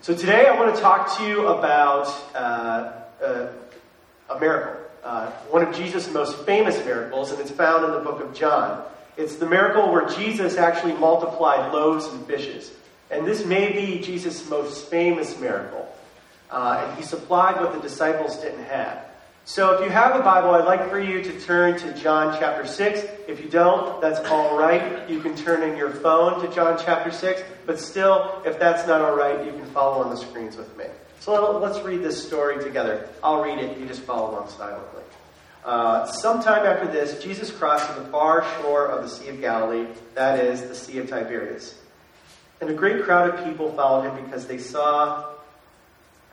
So today I want to talk to you about uh, uh, a miracle, uh, one of Jesus' most famous miracles, and it's found in the book of John. It's the miracle where Jesus actually multiplied loaves and fishes. And this may be Jesus' most famous miracle. Uh, and he supplied what the disciples didn't have. So if you have a Bible, I'd like for you to turn to John chapter 6. If you don't, that's all right. You can turn in your phone to John chapter 6. But still, if that's not all right, you can follow on the screens with me. So let's read this story together. I'll read it. You just follow along silently. Uh, sometime after this, Jesus crossed to the far shore of the Sea of Galilee, that is, the Sea of Tiberias. And a great crowd of people followed him because they saw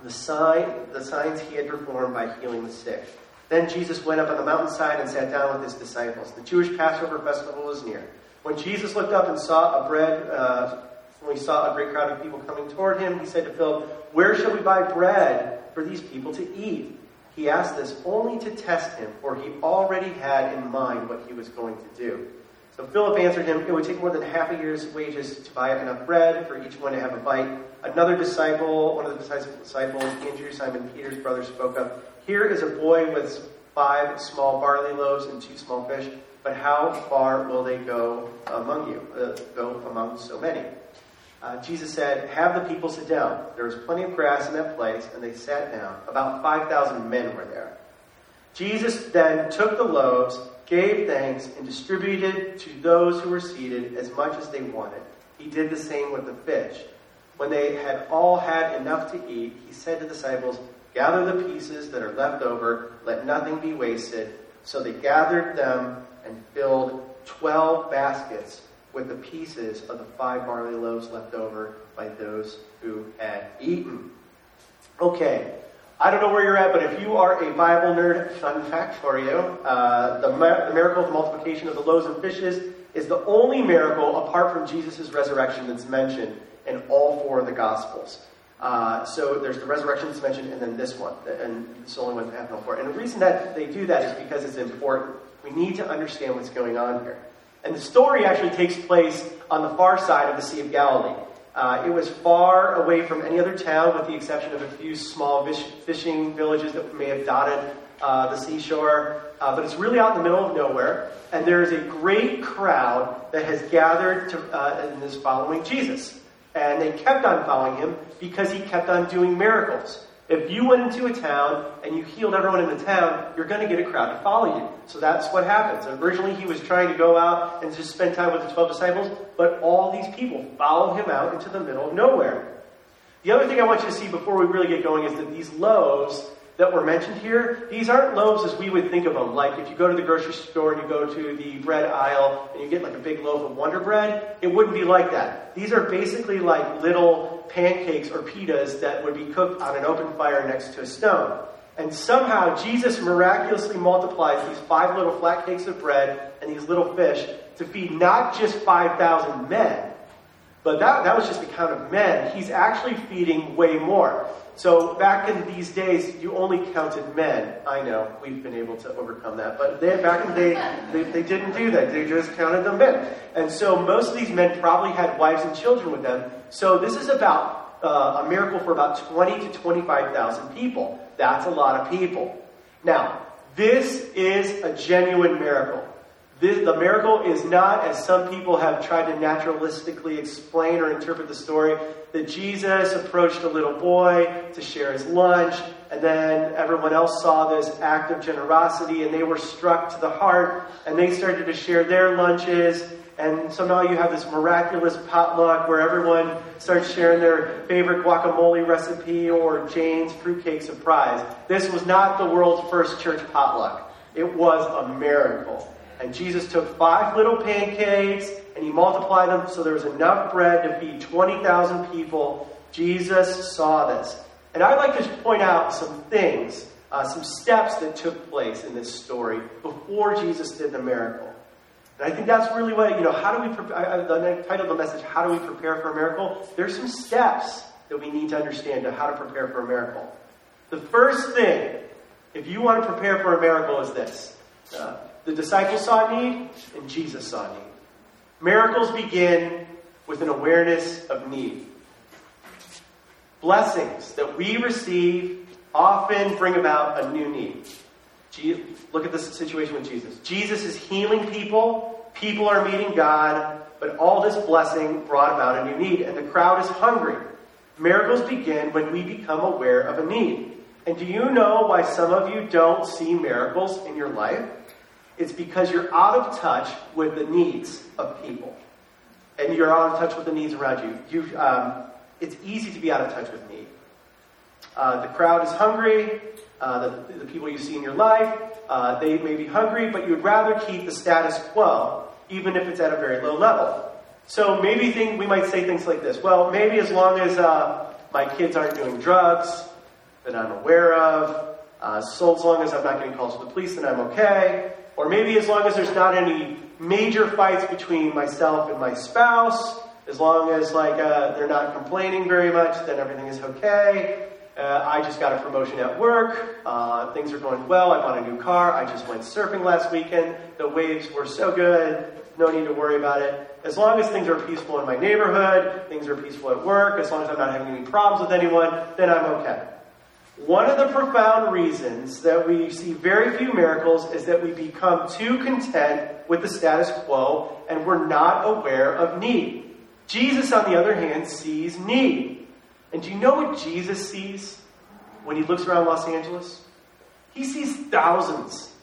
the, sign, the signs he had performed by healing the sick. Then Jesus went up on the mountainside and sat down with his disciples. The Jewish Passover festival was near. When Jesus looked up and saw a bread, uh, when he saw a great crowd of people coming toward him, he said to Philip, Where shall we buy bread for these people to eat? He asked this only to test him, for he already had in mind what he was going to do. So Philip answered him, It would take more than half a year's wages to buy enough bread for each one to have a bite. Another disciple, one of the disciples, Andrew, Simon Peter's brother, spoke up. Here is a boy with five small barley loaves and two small fish, but how far will they go among you, uh, go among so many? Uh, Jesus said, Have the people sit down. There was plenty of grass in that place, and they sat down. About 5,000 men were there. Jesus then took the loaves, gave thanks, and distributed to those who were seated as much as they wanted. He did the same with the fish. When they had all had enough to eat, he said to the disciples, Gather the pieces that are left over, let nothing be wasted. So they gathered them and filled twelve baskets with the pieces of the five barley loaves left over by those who had eaten. Okay, I don't know where you're at, but if you are a Bible nerd, fun fact for you uh, the, the miracle of the multiplication of the loaves and fishes is the only miracle apart from Jesus' resurrection that's mentioned in all four of the Gospels. Uh, so there's the resurrection that's mentioned, and then this one, and it's the only one that happened before. And the reason that they do that is because it's important. We need to understand what's going on here. And the story actually takes place on the far side of the Sea of Galilee. Uh, it was far away from any other town, with the exception of a few small fish, fishing villages that may have dotted uh, the seashore. Uh, but it's really out in the middle of nowhere, and there is a great crowd that has gathered to, uh, and is following Jesus. And they kept on following him because he kept on doing miracles. If you went into a town and you healed everyone in the town, you're going to get a crowd to follow you. So that's what happens. Originally, he was trying to go out and just spend time with the 12 disciples, but all these people follow him out into the middle of nowhere. The other thing I want you to see before we really get going is that these loaves that were mentioned here, these aren't loaves as we would think of them. Like if you go to the grocery store and you go to the bread aisle and you get like a big loaf of Wonder Bread, it wouldn't be like that. These are basically like little pancakes or pitas that would be cooked on an open fire next to a stone. And somehow Jesus miraculously multiplies these five little flat cakes of bread and these little fish to feed not just 5,000 men, but that, that was just the count of men. He's actually feeding way more. So back in these days, you only counted men. I know we've been able to overcome that, but they, back in the day, they, they didn't do that. They just counted them men. And so most of these men probably had wives and children with them. So this is about uh, a miracle for about 20 to 25,000 people. That's a lot of people. Now, this is a genuine miracle. This, the miracle is not, as some people have tried to naturalistically explain or interpret the story, that Jesus approached a little boy to share his lunch, and then everyone else saw this act of generosity, and they were struck to the heart, and they started to share their lunches, and somehow you have this miraculous potluck where everyone starts sharing their favorite guacamole recipe or Jane's fruitcake surprise. This was not the world's first church potluck. It was a miracle. And Jesus took five little pancakes and he multiplied them so there was enough bread to feed 20,000 people. Jesus saw this. And I'd like to point out some things, uh, some steps that took place in this story before Jesus did the miracle. And I think that's really what, you know, how do we, pre- I, I, the title of the message, How Do We Prepare for a Miracle? There's some steps that we need to understand to how to prepare for a miracle. The first thing, if you want to prepare for a miracle, is this. Uh, the disciples saw need, and Jesus saw need. Miracles begin with an awareness of need. blessings that we receive often bring about a new need. Look at this situation with Jesus. Jesus is healing people, people are meeting God, but all this blessing brought about a new need, and the crowd is hungry. Miracles begin when we become aware of a need. And do you know why some of you don't see miracles in your life? It's because you're out of touch with the needs of people. And you're out of touch with the needs around you. you um, it's easy to be out of touch with need. Uh, the crowd is hungry. Uh, the, the, people you see in your life, uh, they may be hungry, but you'd rather keep the status quo, even if it's at a very low level. So maybe think, we might say things like this. Well, maybe as long as uh, my kids aren't doing drugs that I'm aware of, uh, so as long as I'm not getting calls to the police, then I'm okay. Or maybe as long as there's not any major fights between myself and my spouse, as long as like uh, they're not complaining very much, then everything is okay. Uh, I just got a promotion at work. Uh, things are going well. I bought a new car. I just went surfing last weekend. The waves were so good. No need to worry about it. As long as things are peaceful in my neighborhood, things are peaceful at work, as long as I'm not having any problems with anyone, then I'm okay. One of the profound reasons that we see very few miracles is that we become too content with the status quo and we're not aware of need. Jesus, on the other hand, sees need. And do you know what Jesus sees when he looks around Los Angeles? He sees thousands,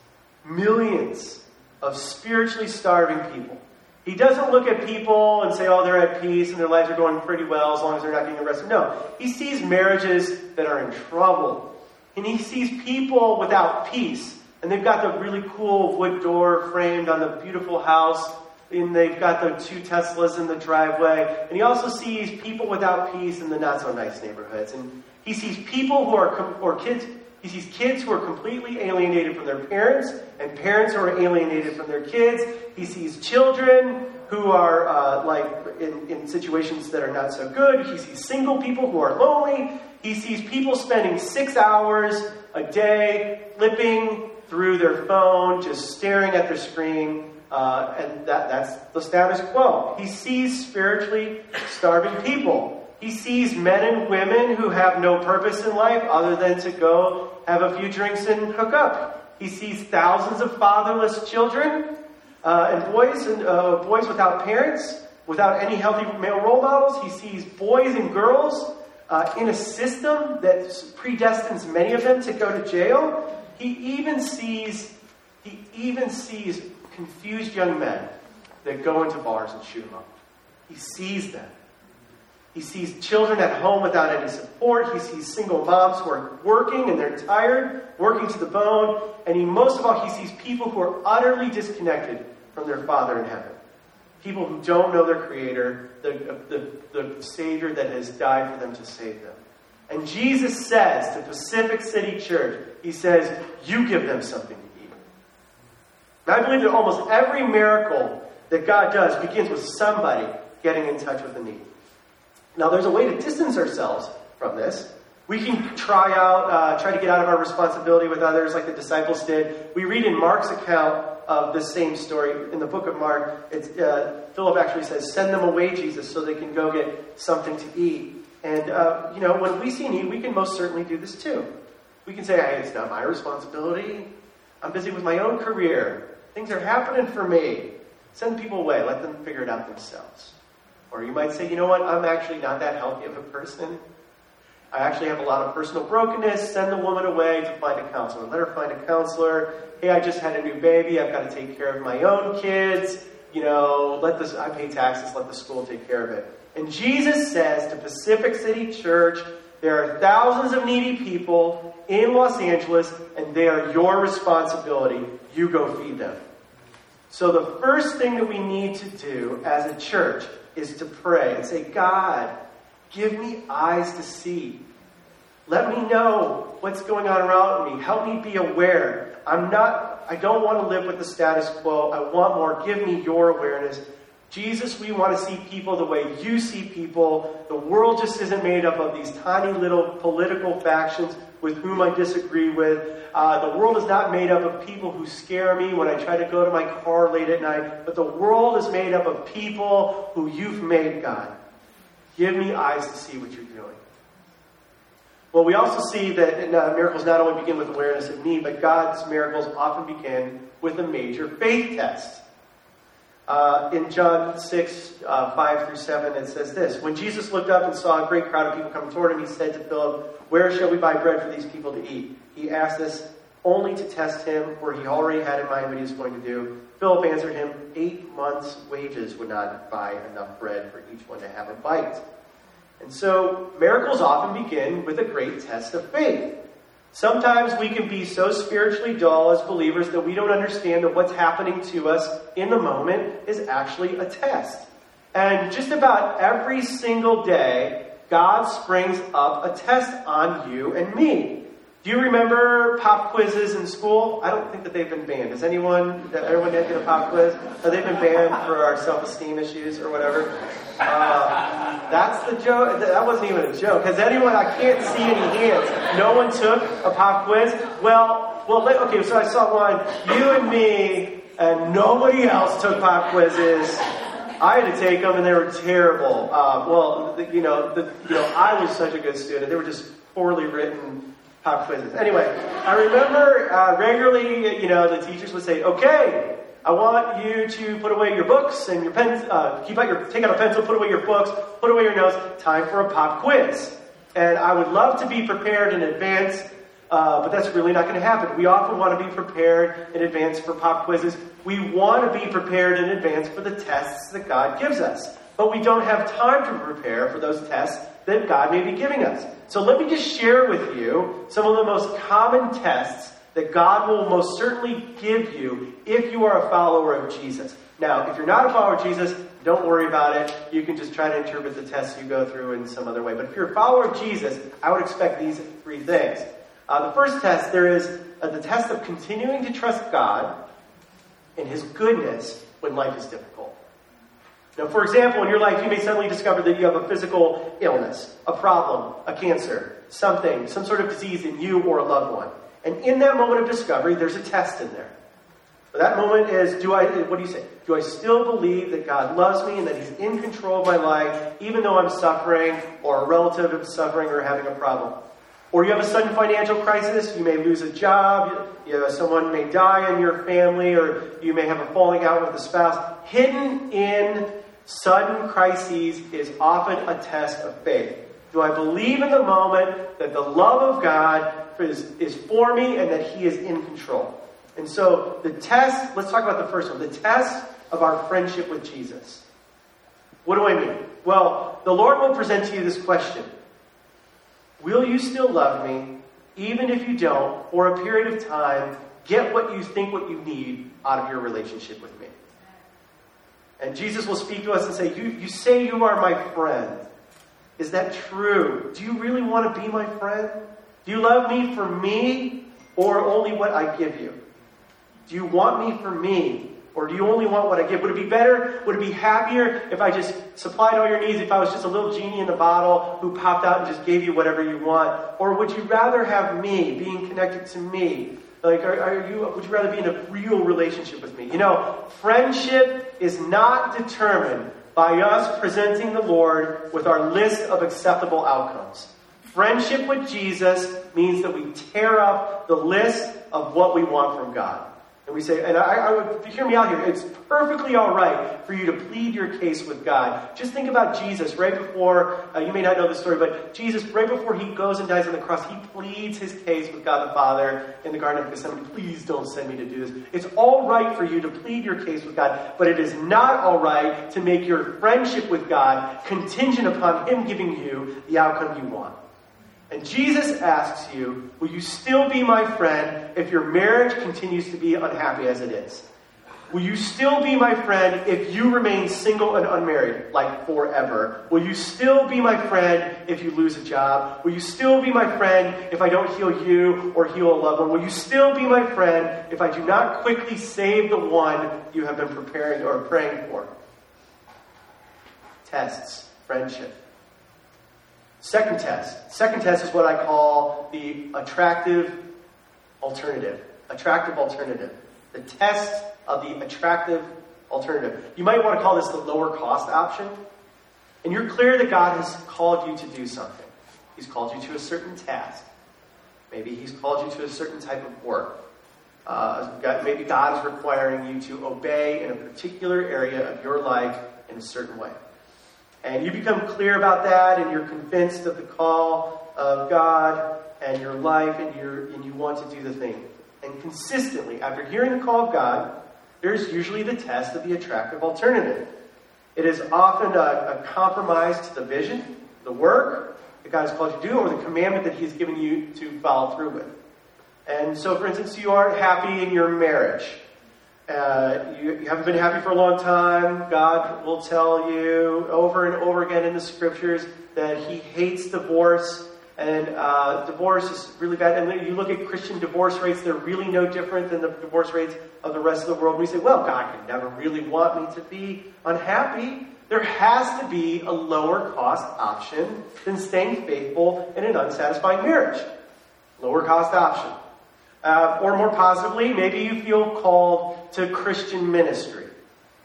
millions of spiritually starving people. He doesn't look at people and say, oh, they're at peace and their lives are going pretty well as long as they're not getting arrested. No. He sees marriages that are in trouble. And he sees people without peace. And they've got the really cool wood door framed on the beautiful house. And they've got the two Teslas in the driveway. And he also sees people without peace in the not so nice neighborhoods. And he sees people who are, or kids, he sees kids who are completely alienated from their parents and parents who are alienated from their kids. He sees children who are uh, like in, in situations that are not so good. He sees single people who are lonely. He sees people spending six hours a day flipping through their phone, just staring at their screen. Uh, and that, that's the status quo. He sees spiritually starving people. He sees men and women who have no purpose in life other than to go have a few drinks and hook up. He sees thousands of fatherless children uh, and boys and uh, boys without parents, without any healthy male role models. He sees boys and girls uh, in a system that predestines many of them to go to jail. He even sees he even sees confused young men that go into bars and shoot them up. He sees them. He sees children at home without any support. He sees single moms who are working and they're tired, working to the bone. And he, most of all, he sees people who are utterly disconnected from their Father in heaven. People who don't know their Creator, the, the, the Savior that has died for them to save them. And Jesus says to Pacific City Church, He says, You give them something to eat. And I believe that almost every miracle that God does begins with somebody getting in touch with the need. Now, there's a way to distance ourselves from this. We can try out, uh, try to get out of our responsibility with others like the disciples did. We read in Mark's account of this same story in the book of Mark. Uh, Philip actually says, "Send them away, Jesus, so they can go get something to eat." And uh, you know, when we see need, we can most certainly do this too. We can say, "Hey, it's not my responsibility. I'm busy with my own career. Things are happening for me." Send people away. Let them figure it out themselves. Or you might say, you know what, I'm actually not that healthy of a person. I actually have a lot of personal brokenness. Send the woman away to find a counselor. Let her find a counselor. Hey, I just had a new baby. I've got to take care of my own kids. You know, let this, I pay taxes. Let the school take care of it. And Jesus says to Pacific City Church, there are thousands of needy people in Los Angeles, and they are your responsibility. You go feed them. So, the first thing that we need to do as a church is to pray and say, God, give me eyes to see. Let me know what's going on around me. Help me be aware. I'm not, I don't want to live with the status quo. I want more. Give me your awareness. Jesus, we want to see people the way you see people. The world just isn't made up of these tiny little political factions with whom I disagree with. Uh, the world is not made up of people who scare me when I try to go to my car late at night, but the world is made up of people who you've made, God. Give me eyes to see what you're doing. Well, we also see that uh, miracles not only begin with awareness of need, but God's miracles often begin with a major faith test. Uh, in John 6, uh, 5 through 7, it says this When Jesus looked up and saw a great crowd of people coming toward him, he said to Philip, Where shall we buy bread for these people to eat? He asked this only to test him, for he already had in mind what he was going to do. Philip answered him, Eight months' wages would not buy enough bread for each one to have a bite. And so, miracles often begin with a great test of faith. Sometimes we can be so spiritually dull as believers that we don't understand that what's happening to us in the moment is actually a test. And just about every single day, God springs up a test on you and me. Do you remember pop quizzes in school? I don't think that they've been banned. Has anyone, everyone did a pop quiz? Have they been banned for our self-esteem issues or whatever? Uh, that's the joke. That wasn't even a joke. Has anyone, I can't see any hands. No one took a pop quiz? Well, well, okay, so I saw one. You and me and nobody else took pop quizzes. I had to take them and they were terrible. Uh, well, the, you know, the, you know, I was such a good student. They were just poorly written pop quizzes. Anyway, I remember uh, regularly, you know, the teachers would say, "Okay, I want you to put away your books and your pens. Uh, keep out your, take out a pencil, put away your books, put away your notes. Time for a pop quiz." And I would love to be prepared in advance, uh, but that's really not going to happen. We often want to be prepared in advance for pop quizzes. We want to be prepared in advance for the tests that God gives us, but we don't have time to prepare for those tests that God may be giving us. So let me just share with you some of the most common tests that God will most certainly give you if you are a follower of Jesus. Now, if you're not a follower of Jesus, don't worry about it. You can just try to interpret the tests you go through in some other way. But if you're a follower of Jesus, I would expect these three things. Uh, the first test, there is uh, the test of continuing to trust God and His goodness when life is difficult. Now, for example, in your life, you may suddenly discover that you have a physical illness, a problem, a cancer, something, some sort of disease in you or a loved one. And in that moment of discovery, there's a test in there. But that moment is, do I, what do you say? Do I still believe that God loves me and that He's in control of my life, even though I'm suffering or a relative is suffering or having a problem? Or you have a sudden financial crisis, you may lose a job, you know, someone may die in your family, or you may have a falling out with a spouse. Hidden in Sudden crises is often a test of faith. Do I believe in the moment that the love of God is, is for me and that He is in control? And so the test, let's talk about the first one the test of our friendship with Jesus. What do I mean? Well, the Lord will present to you this question Will you still love me, even if you don't, for a period of time, get what you think what you need out of your relationship with me? And Jesus will speak to us and say, You, you say you are my friend. Is that true? Do you really want to be my friend? Do you love me for me or only what I give you? Do you want me for me or do you only want what I give? Would it be better? Would it be happier if I just supplied all your needs, if I was just a little genie in the bottle who popped out and just gave you whatever you want? Or would you rather have me, being connected to me, like, are, are, you, would you rather be in a real relationship with me? You know, friendship is not determined by us presenting the Lord with our list of acceptable outcomes. Friendship with Jesus means that we tear up the list of what we want from God. And we say, and I, I would hear me out here. It's perfectly all right for you to plead your case with God. Just think about Jesus right before, uh, you may not know the story, but Jesus, right before he goes and dies on the cross, he pleads his case with God the Father in the Garden of Gethsemane. Please don't send me to do this. It's all right for you to plead your case with God, but it is not all right to make your friendship with God contingent upon him giving you the outcome you want. And Jesus asks you, Will you still be my friend if your marriage continues to be unhappy as it is? Will you still be my friend if you remain single and unmarried, like forever? Will you still be my friend if you lose a job? Will you still be my friend if I don't heal you or heal a loved one? Will you still be my friend if I do not quickly save the one you have been preparing or praying for? Tests friendship. Second test. Second test is what I call the attractive alternative. Attractive alternative. The test of the attractive alternative. You might want to call this the lower cost option. And you're clear that God has called you to do something. He's called you to a certain task. Maybe He's called you to a certain type of work. Uh, maybe God is requiring you to obey in a particular area of your life in a certain way. And you become clear about that, and you're convinced of the call of God and your life, and, you and you want to do the thing. And consistently, after hearing the call of God, there's usually the test of the attractive alternative. It is often a, a compromise to the vision, the work that God has called you to do, or the commandment that He's given you to follow through with. And so, for instance, you aren't happy in your marriage. Uh, you, you, haven't been happy for a long time. God will tell you over and over again in the scriptures that He hates divorce. And uh, divorce is really bad. And you look at Christian divorce rates, they're really no different than the divorce rates of the rest of the world. And we say, well, God could never really want me to be unhappy. There has to be a lower cost option than staying faithful in an unsatisfying marriage. Lower cost option. Uh, or more positively, maybe you feel called to Christian ministry.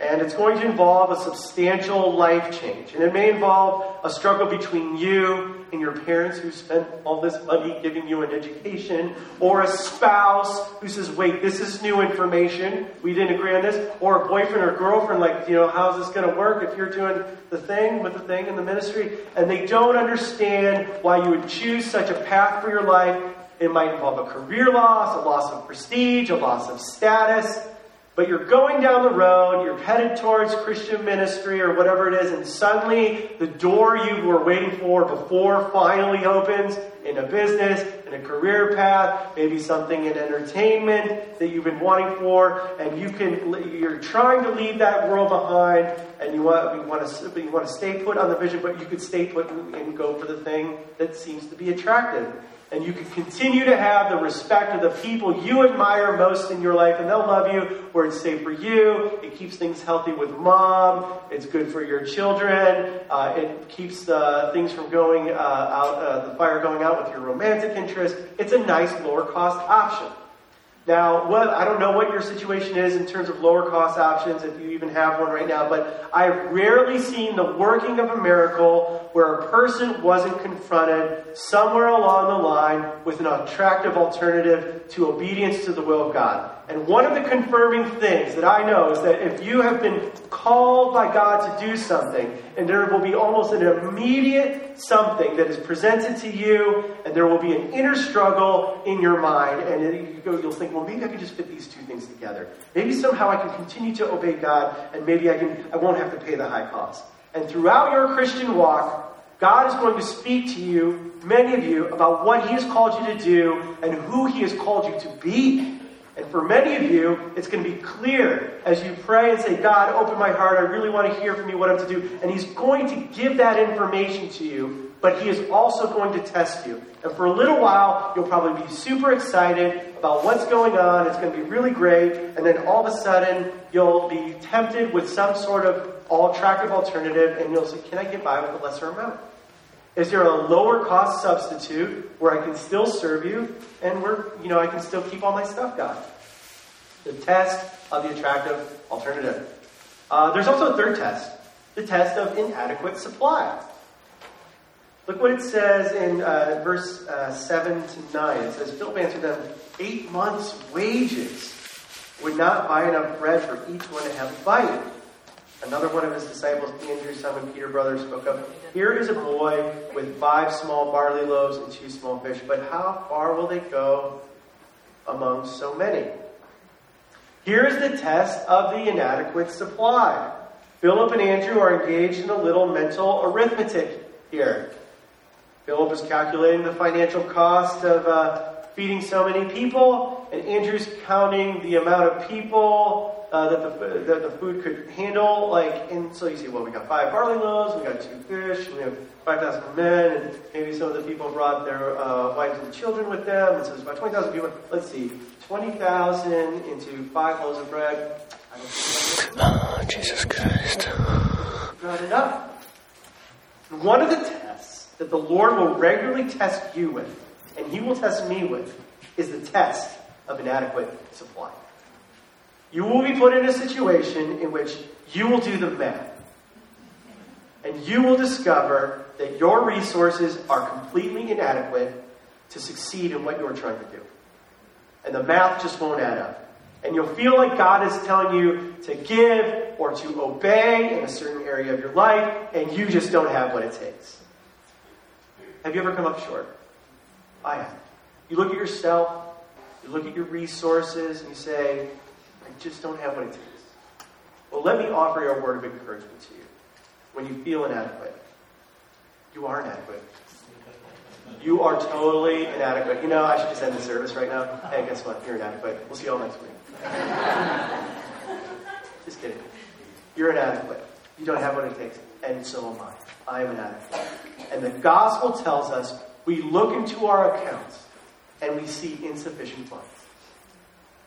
And it's going to involve a substantial life change. And it may involve a struggle between you and your parents who spent all this money giving you an education, or a spouse who says, wait, this is new information. We didn't agree on this. Or a boyfriend or girlfriend, like, you know, how's this going to work if you're doing the thing with the thing in the ministry? And they don't understand why you would choose such a path for your life it might involve a career loss, a loss of prestige, a loss of status. But you're going down the road, you're headed towards Christian ministry or whatever it is, and suddenly the door you were waiting for before finally opens in a business, in a career path, maybe something in entertainment that you've been wanting for, and you can you're trying to leave that world behind, and you want you want to you want to stay put on the vision, but you could stay put and go for the thing that seems to be attractive. And you can continue to have the respect of the people you admire most in your life, and they'll love you where it's safe for you. It keeps things healthy with mom. It's good for your children. Uh, it keeps uh, things from going uh, out, uh, the fire going out with your romantic interest. It's a nice lower cost option. Now, what, I don't know what your situation is in terms of lower cost options, if you even have one right now, but I've rarely seen the working of a miracle where a person wasn't confronted somewhere along the line with an attractive alternative to obedience to the will of God. And one of the confirming things that I know is that if you have been called by God to do something, and there will be almost an immediate something that is presented to you, and there will be an inner struggle in your mind, and you go, you'll think, well, maybe I can just fit these two things together. Maybe somehow I can continue to obey God, and maybe I can I won't have to pay the high cost. And throughout your Christian walk, God is going to speak to you, many of you, about what He has called you to do and who He has called you to be. And for many of you, it's going to be clear as you pray and say, God, open my heart. I really want to hear from you what I'm to do. And He's going to give that information to you, but He is also going to test you. And for a little while, you'll probably be super excited about what's going on. It's going to be really great. And then all of a sudden, you'll be tempted with some sort of all attractive alternative, and you'll say, Can I get by with a lesser amount? Is there a lower cost substitute where I can still serve you and where you know I can still keep all my stuff, God? The test of the attractive alternative. Uh, there's also a third test, the test of inadequate supply. Look what it says in uh, verse uh, 7 to 9. It says, Philip answered them, Eight months' wages would not buy enough bread for each one to have a bite. Another one of his disciples, Andrew, Simon Peter, brother, spoke up. Here is a boy with five small barley loaves and two small fish, but how far will they go among so many? Here is the test of the inadequate supply. Philip and Andrew are engaged in a little mental arithmetic here. Philip is calculating the financial cost of uh, feeding so many people, and Andrew's counting the amount of people uh, that, the, that the food could handle. Like, and so you see, well, we got five barley loaves, we got two fish, we have 5,000 men, and maybe some of the people brought their uh, wives and children with them, and so there's about 20,000 people. Let's see, 20,000 into five loaves of bread. Oh, Jesus Christ. Not enough. One of the tests that the Lord will regularly test you with, and He will test me with, is the test of inadequate supply. You will be put in a situation in which you will do the math. And you will discover that your resources are completely inadequate to succeed in what you're trying to do. And the math just won't add up. And you'll feel like God is telling you to give or to obey in a certain area of your life, and you just don't have what it takes. Have you ever come up short? I have. You look at yourself, you look at your resources, and you say, I just don't have what it takes. Well, let me offer you a word of encouragement to you when you feel inadequate. You are inadequate. You are totally inadequate. You know, I should just end the service right now. Hey, guess what? You're inadequate. We'll see you all next week. just kidding. You're inadequate. You don't have what it takes. And so am I. I am inadequate. And the gospel tells us we look into our accounts and we see insufficient funds.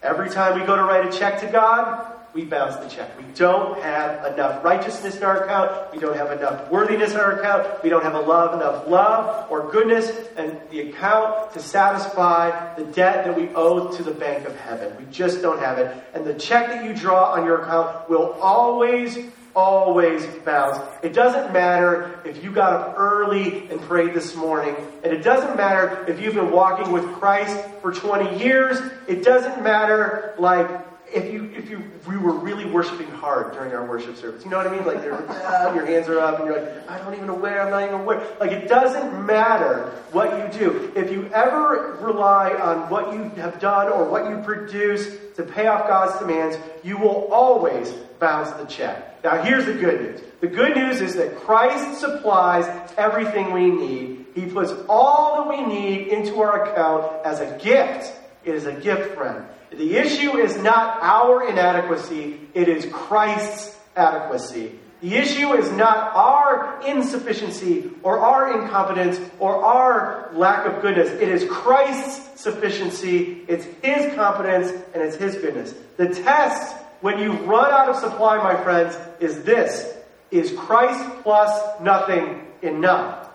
Every time we go to write a check to God, we bounce the check. We don't have enough righteousness in our account. We don't have enough worthiness in our account. We don't have love, enough love or goodness and the account to satisfy the debt that we owe to the bank of heaven. We just don't have it. And the check that you draw on your account will always always bounce. It doesn't matter if you got up early and prayed this morning, and it doesn't matter if you've been walking with Christ for 20 years. It doesn't matter like if you if you we were really worshiping hard during our worship service. You know what I mean? Like you're your hands are up and you're like, I don't even know where, I'm not even aware. Like it doesn't matter what you do. If you ever rely on what you have done or what you produce to pay off God's demands, you will always bounce the check. Now here's the good news. The good news is that Christ supplies everything we need. He puts all that we need into our account as a gift. It is a gift, friend. The issue is not our inadequacy, it is Christ's adequacy. The issue is not our insufficiency or our incompetence or our lack of goodness. It is Christ's sufficiency, it's His competence, and it's His goodness. The test when you run out of supply, my friends, is this Is Christ plus nothing enough?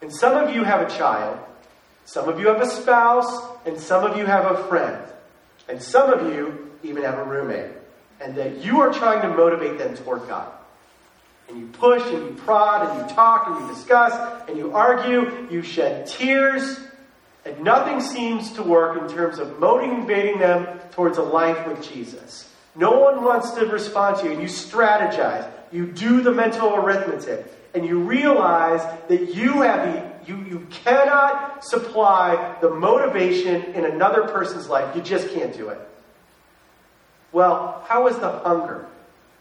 And some of you have a child some of you have a spouse, and some of you have a friend. And some of you even have a roommate. And that you are trying to motivate them toward God. And you push and you prod and you talk and you discuss and you argue, you shed tears, and nothing seems to work in terms of motivating them towards a life with Jesus. No one wants to respond to you, and you strategize. You do the mental arithmetic, and you realize that you have the you, you cannot supply the motivation in another person's life. You just can't do it. Well, how is the hunger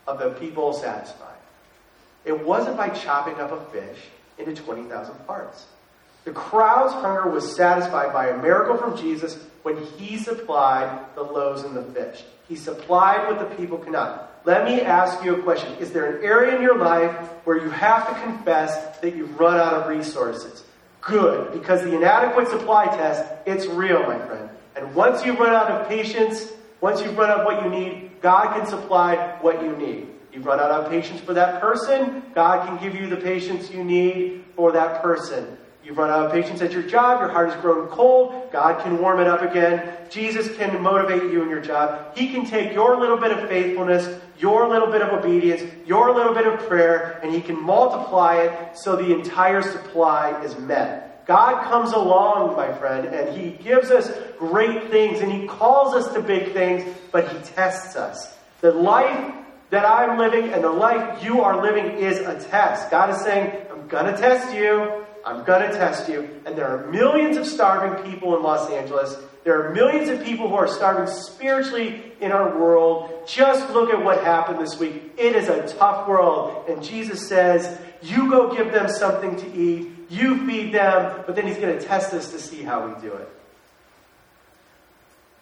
of the people satisfied? It wasn't by chopping up a fish into 20,000 parts. The crowd's hunger was satisfied by a miracle from Jesus when he supplied the loaves and the fish. He supplied what the people could not. Let me ask you a question. Is there an area in your life where you have to confess that you've run out of resources? good because the inadequate supply test, it's real, my friend. And once you run out of patience, once you've run out what you need, God can supply what you need. You've run out of patience for that person, God can give you the patience you need for that person. You've run out of patience at your job, your heart has grown cold, God can warm it up again. Jesus can motivate you in your job. He can take your little bit of faithfulness, your little bit of obedience, your little bit of prayer, and He can multiply it so the entire supply is met. God comes along, my friend, and He gives us great things, and He calls us to big things, but He tests us. The life that I'm living and the life you are living is a test. God is saying, I'm going to test you. I'm going to test you. And there are millions of starving people in Los Angeles. There are millions of people who are starving spiritually in our world. Just look at what happened this week. It is a tough world. And Jesus says, You go give them something to eat, you feed them, but then He's going to test us to see how we do it.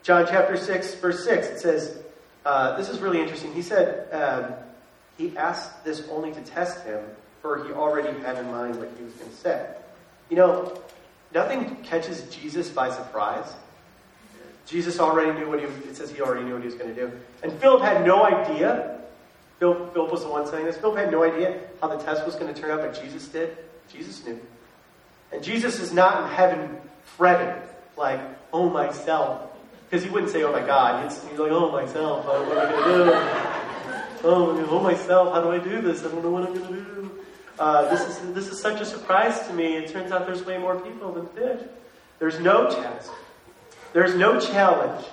John chapter 6, verse 6, it says, uh, This is really interesting. He said, um, He asked this only to test him for he already had in mind what he was going to say. You know, nothing catches Jesus by surprise. Jesus already knew what he was, it says he already knew what he was going to do. And Philip had no idea. Philip, Philip was the one saying this. Philip had no idea how the test was going to turn out, but Jesus did. Jesus knew. And Jesus is not in heaven fretting, like, oh, myself. Because he wouldn't say, oh, my God. He's, like, oh, myself. What am I going to do? oh, hold oh, myself. How do I do this? I don't know what I'm going to do. Uh, this, is, this is such a surprise to me. It turns out there's way more people than fish. There's no test. There's no challenge.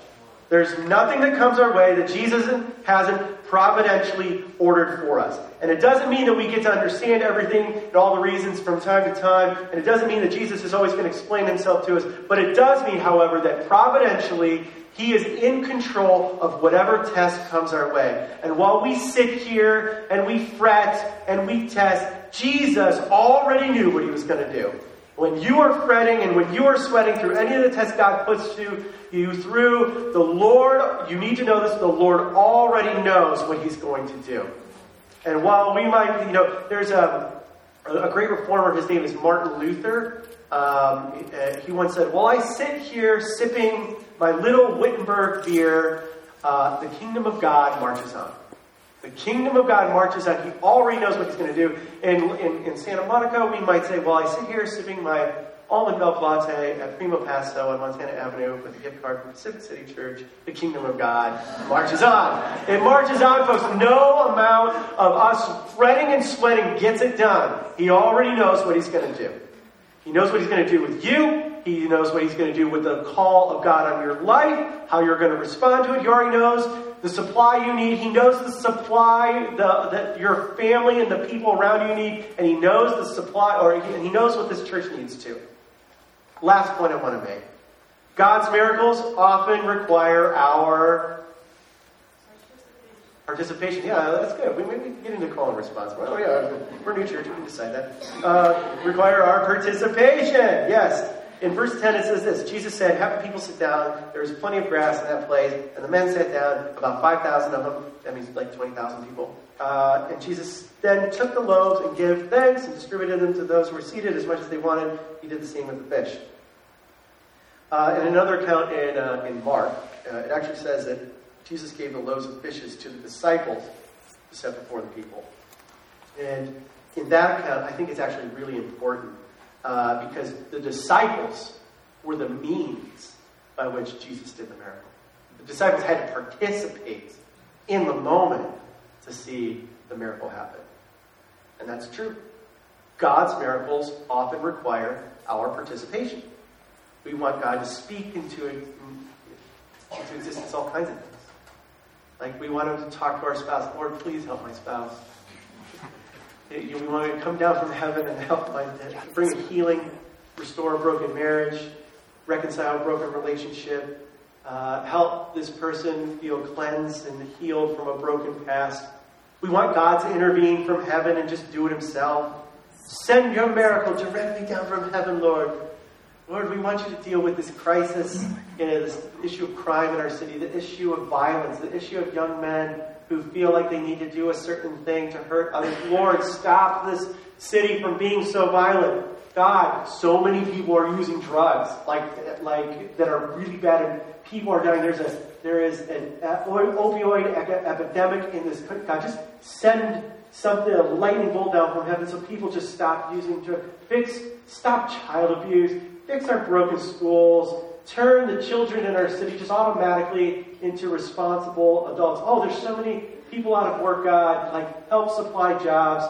There's nothing that comes our way that Jesus hasn't providentially ordered for us. And it doesn't mean that we get to understand everything and all the reasons from time to time. And it doesn't mean that Jesus is always going to explain himself to us. But it does mean, however, that providentially he is in control of whatever test comes our way. And while we sit here and we fret and we test, Jesus already knew what he was going to do. When you are fretting and when you are sweating through any of the tests God puts you, you through, the Lord, you need to know this, the Lord already knows what He's going to do. And while we might, you know, there's a, a great reformer, his name is Martin Luther. Um, he once said, While I sit here sipping my little Wittenberg beer, uh, the kingdom of God marches on. The kingdom of God marches on. He already knows what he's going to do. In, in, in Santa Monica, we might say, well, I sit here sipping my almond milk latte at Primo Passo on Montana Avenue with a gift card from Pacific City Church. The kingdom of God marches on. It marches on, folks. No amount of us fretting and sweating gets it done. He already knows what he's going to do. He knows what he's going to do with you. He knows what he's going to do with the call of God on your life, how you're going to respond to it. He already knows the supply you need. He knows the supply the, that your family and the people around you need, and He knows the supply, or he, and He knows what this church needs too. Last point I want to make God's miracles often require our participation. Yeah, that's good. We maybe get into call and response. Well, yeah, we're new church. We can decide that. Uh, require our participation. Yes. In verse 10, it says this Jesus said, Have the people sit down. There was plenty of grass in that place. And the men sat down, about 5,000 of them. That means like 20,000 people. Uh, and Jesus then took the loaves and gave thanks and distributed them to those who were seated as much as they wanted. He did the same with the fish. Uh, in another account in, uh, in Mark, uh, it actually says that Jesus gave the loaves of fishes to the disciples to set before the people. And in that account, I think it's actually really important uh, because the disciples were the means by which Jesus did the miracle. The disciples had to participate in the moment to see the miracle happen. And that's true. God's miracles often require our participation. We want God to speak into, into existence all kinds of things. Like we want Him to talk to our spouse, Lord, please help my spouse. We want to come down from heaven and help my, bring healing, restore a broken marriage, reconcile a broken relationship, uh, help this person feel cleansed and healed from a broken past. We want God to intervene from heaven and just do it Himself. Send your miracle directly down from heaven, Lord. Lord, we want you to deal with this crisis, you know, this issue of crime in our city, the issue of violence, the issue of young men who feel like they need to do a certain thing to hurt others. Lord, stop this city from being so violent. God, so many people are using drugs like like that are really bad, and people are dying. There's a there is an opioid epidemic in this. God, just send something a lightning bolt down from heaven so people just stop using drugs. Fix, stop child abuse. Fix our broken schools turn the children in our city just automatically into responsible adults. Oh, there's so many people out of work, God. Like, help supply jobs,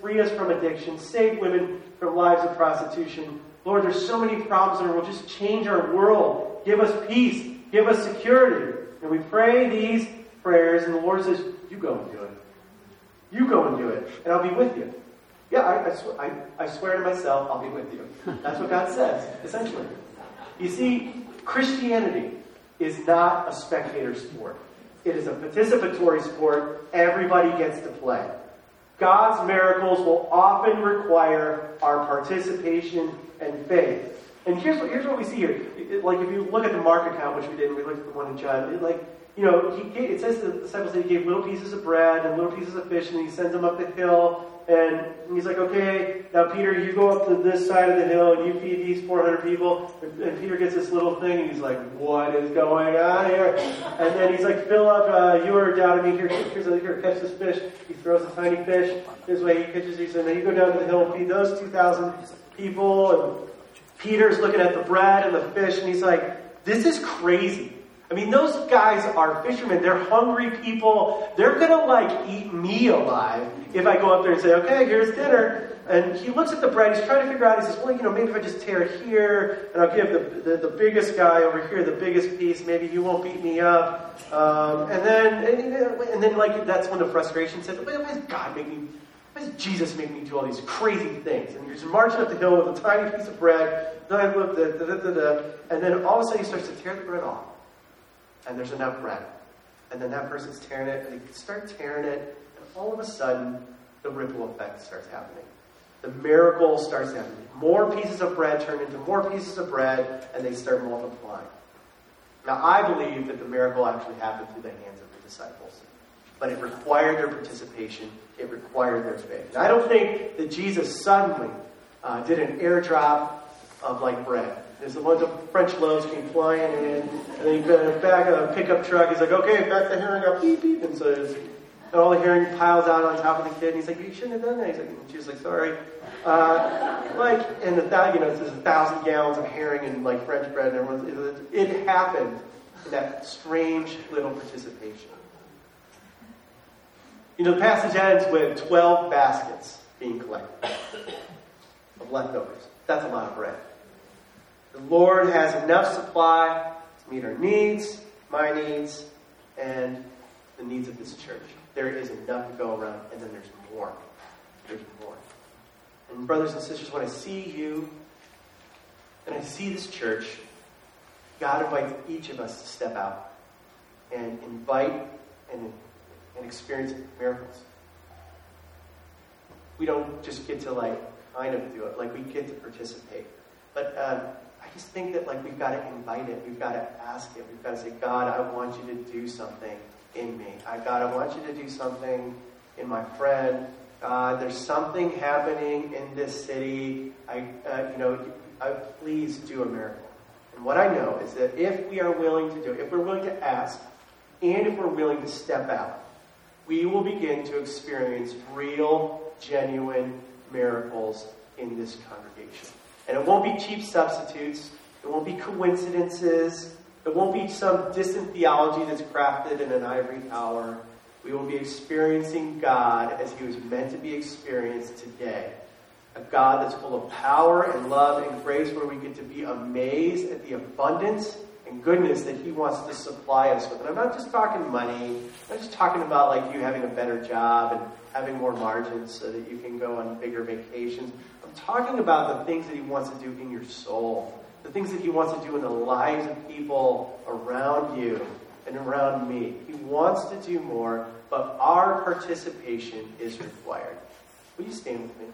free us from addiction, save women from lives of prostitution. Lord, there's so many problems in the world. Just change our world. Give us peace. Give us security. And we pray these prayers, and the Lord says, You go and do it. You go and do it, and I'll be with you. Yeah, I, I, sw- I, I swear to myself, I'll be with you. That's what God says, essentially. You see, Christianity is not a spectator sport. It is a participatory sport. Everybody gets to play. God's miracles will often require our participation and faith. And here's what, here's what we see here. like if you look at the Mark account, which we did, we looked at the one in John. It, like you know, he it says the disciples that he gave little pieces of bread and little pieces of fish, and he sends them up the hill. And he's like, okay, now Peter, you go up to this side of the hill and you feed these 400 people. And, Peter gets this little thing, and he's like, what is going on here? And then he's like, Philip, uh, you are doubting me. Here, here's a, here, catch this fish. He throws a tiny fish. This way he catches these, and then you go down to the hill and feed those 2,000 people. And Peter's looking at the bread and the fish, and he's like, this is crazy. I mean, those guys are fishermen. They're hungry people. They're going to like eat me alive if I go up there and say, okay, here's dinner. And he looks at the bread. He's trying to figure out, he says, well, you know, maybe if I just tear here and I'll give the, the, the biggest guy over here the biggest piece, maybe he won't beat me up. Um, and then, and, and, then like, that's when the frustration says, why does God make me, why does Jesus make me do all these crazy things? And you're marching up the hill with a tiny piece of bread, Da da da da da. and then all of a sudden he starts to tear the bread off and there's enough bread. And then that person's tearing it, and they start tearing it, and all of a sudden, the ripple effect starts happening. The miracle starts happening. More pieces of bread turn into more pieces of bread, and they start multiplying. Now, I believe that the miracle actually happened through the hands of the disciples, but it required their participation, it required their faith. And I don't think that Jesus suddenly uh, did an airdrop of like bread. There's a bunch of French loaves came flying in, and then he back of a pickup truck. He's like, okay, back the herring up, beep, beep. And so and all the herring piles out on top of the kid. And he's like, you shouldn't have done that. He's like, and she's like, sorry. Uh, like, and the you know, there's a thousand gallons of herring and like French bread and everyone. It, it happened in that strange little participation. You know, the passage ends with 12 baskets being collected of leftovers. That's a lot of bread. The Lord has enough supply to meet our needs, my needs, and the needs of this church. There is enough to go around, and then there's more. There's more. And brothers and sisters, when I see you and I see this church, God invites each of us to step out and invite and, and experience miracles. We don't just get to like kind of do it, like we get to participate. But uh, I just think that like we've got to invite it. We've got to ask it. We've got to say, God, I want you to do something in me. I God, I want you to do something in my friend. God, there's something happening in this city. I, uh, you know, I, please do a miracle. And what I know is that if we are willing to do it, if we're willing to ask, and if we're willing to step out, we will begin to experience real, genuine miracles in this congregation. And it won't be cheap substitutes. It won't be coincidences. It won't be some distant theology that's crafted in an ivory tower. We will be experiencing God as He was meant to be experienced today. A God that's full of power and love and grace, where we get to be amazed at the abundance and goodness that He wants to supply us with. And I'm not just talking money. I'm not just talking about like you having a better job and having more margins so that you can go on bigger vacations. I'm talking about the things that He wants to do in your soul, the things that He wants to do in the lives of people around you and around me. He wants to do more, but our participation is required. Will you stand with me?